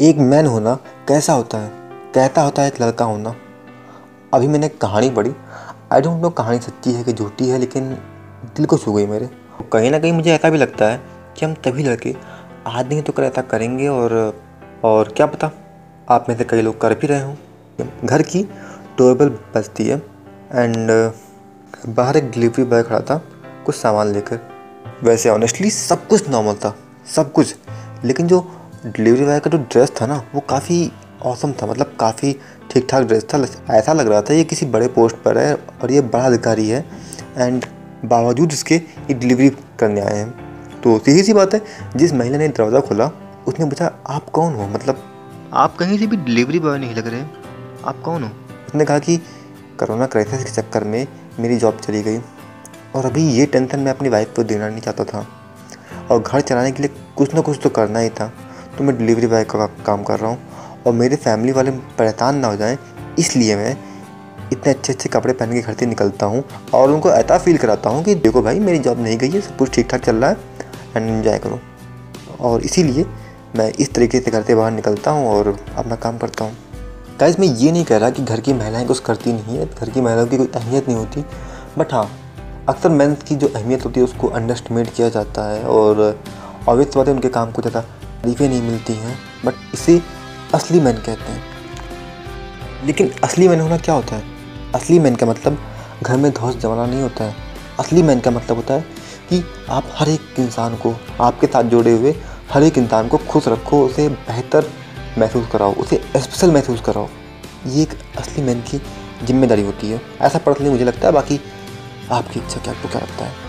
एक मैन होना कैसा होता है? कहता होता है एक लड़का होना। अभी मैंने कहानी पढ़ी। आई डोंट नो कहानी सच्ची है कि झूठी है, लेकिन दिल को छू गई मेरे। कहीं ना कहीं मुझे ऐसा भी लगता है कि हम तभी लड़के, आदमी तो कर ऐसा करेंगे और और क्या पता? आप में से कई लोग कर भी रहे हों। घर की डोरबेल बजती है एंड बाहर एक डिलीवरी बॉय खड़ा था, कुछ सामान लेकर। वैसे ऑनेस्टली सब कुछ नॉर्मल था, सब कुछ। लेकिन जो डिलीवरी बॉय का जो ड्रेस था ना, वो काफ़ी औसम था मतलब काफ़ी ठीक ठाक ड्रेस था ऐसा लग रहा था ये किसी बड़े पोस्ट पर है और ये बड़ा अधिकारी है एंड बावजूद इसके ये डिलीवरी करने आए हैं। तो सीधी सी बात है, जिस महिला ने दरवाज़ा खोला, उसने पूछा, आप कौन हो? मतलब आप कहीं से भी डिलीवरी बॉय नहीं लग रहे आप कौन हो? उसने कहा कि, कोरोना क्राइसिस के चक्कर में मेरी जॉब चली गई और अभी ये टेंशन मैं अपनी वाइफ को देना नहीं चाहता था और घर चलाने के लिए कुछ ना कुछ तो करना ही था। तो मैं डिलीवरी बॉय का काम कर रहा हूँ और मेरे फैमिली वाले परेशान ना हो जाएँ, इसलिए मैं इतने अच्छे अच्छे कपड़े पहन के घर से निकलता हूँ और उनको ऐसा फील कराता हूँ कि देखो भाई, मेरी जॉब नहीं गई है, सब कुछ ठीक ठाक चल रहा है एंड इन्जॉय करो। और इसीलिए मैं इस तरीके से घर से बाहर निकलता हूँ और अपना काम करता हूँ। गाइज़ मैं ये नहीं कह रहा कि घर की महिलाएँ कुछ करती नहीं है, घर की महिलाओं की कोई अहमियत नहीं होती बट हाँ अक्सर मेंस की जो अहमियत होती है, उसको अंडरस्टिमेट किया जाता है और ऑब्वियस बात है, उनके काम को ज़्यादा तारीफें नहीं मिलती हैं बट इसे असली मैन कहते हैं। लेकिन असली मैन होना क्या होता है? असली मैन का मतलब घर में धौस जमाना नहीं होता है। असली मैन का मतलब होता है कि आप हर एक इंसान को, आपके साथ जुड़े हुए हर एक इंसान को खुश रखो, उसे बेहतर महसूस कराओ, उसे स्पेशल महसूस कराओ। ये एक असली मैन की ज़िम्मेदारी होती है। ऐसा पर्सनली मुझे लगता है, बाकी आपकी इच्छा क्या आपको क्या लगता है?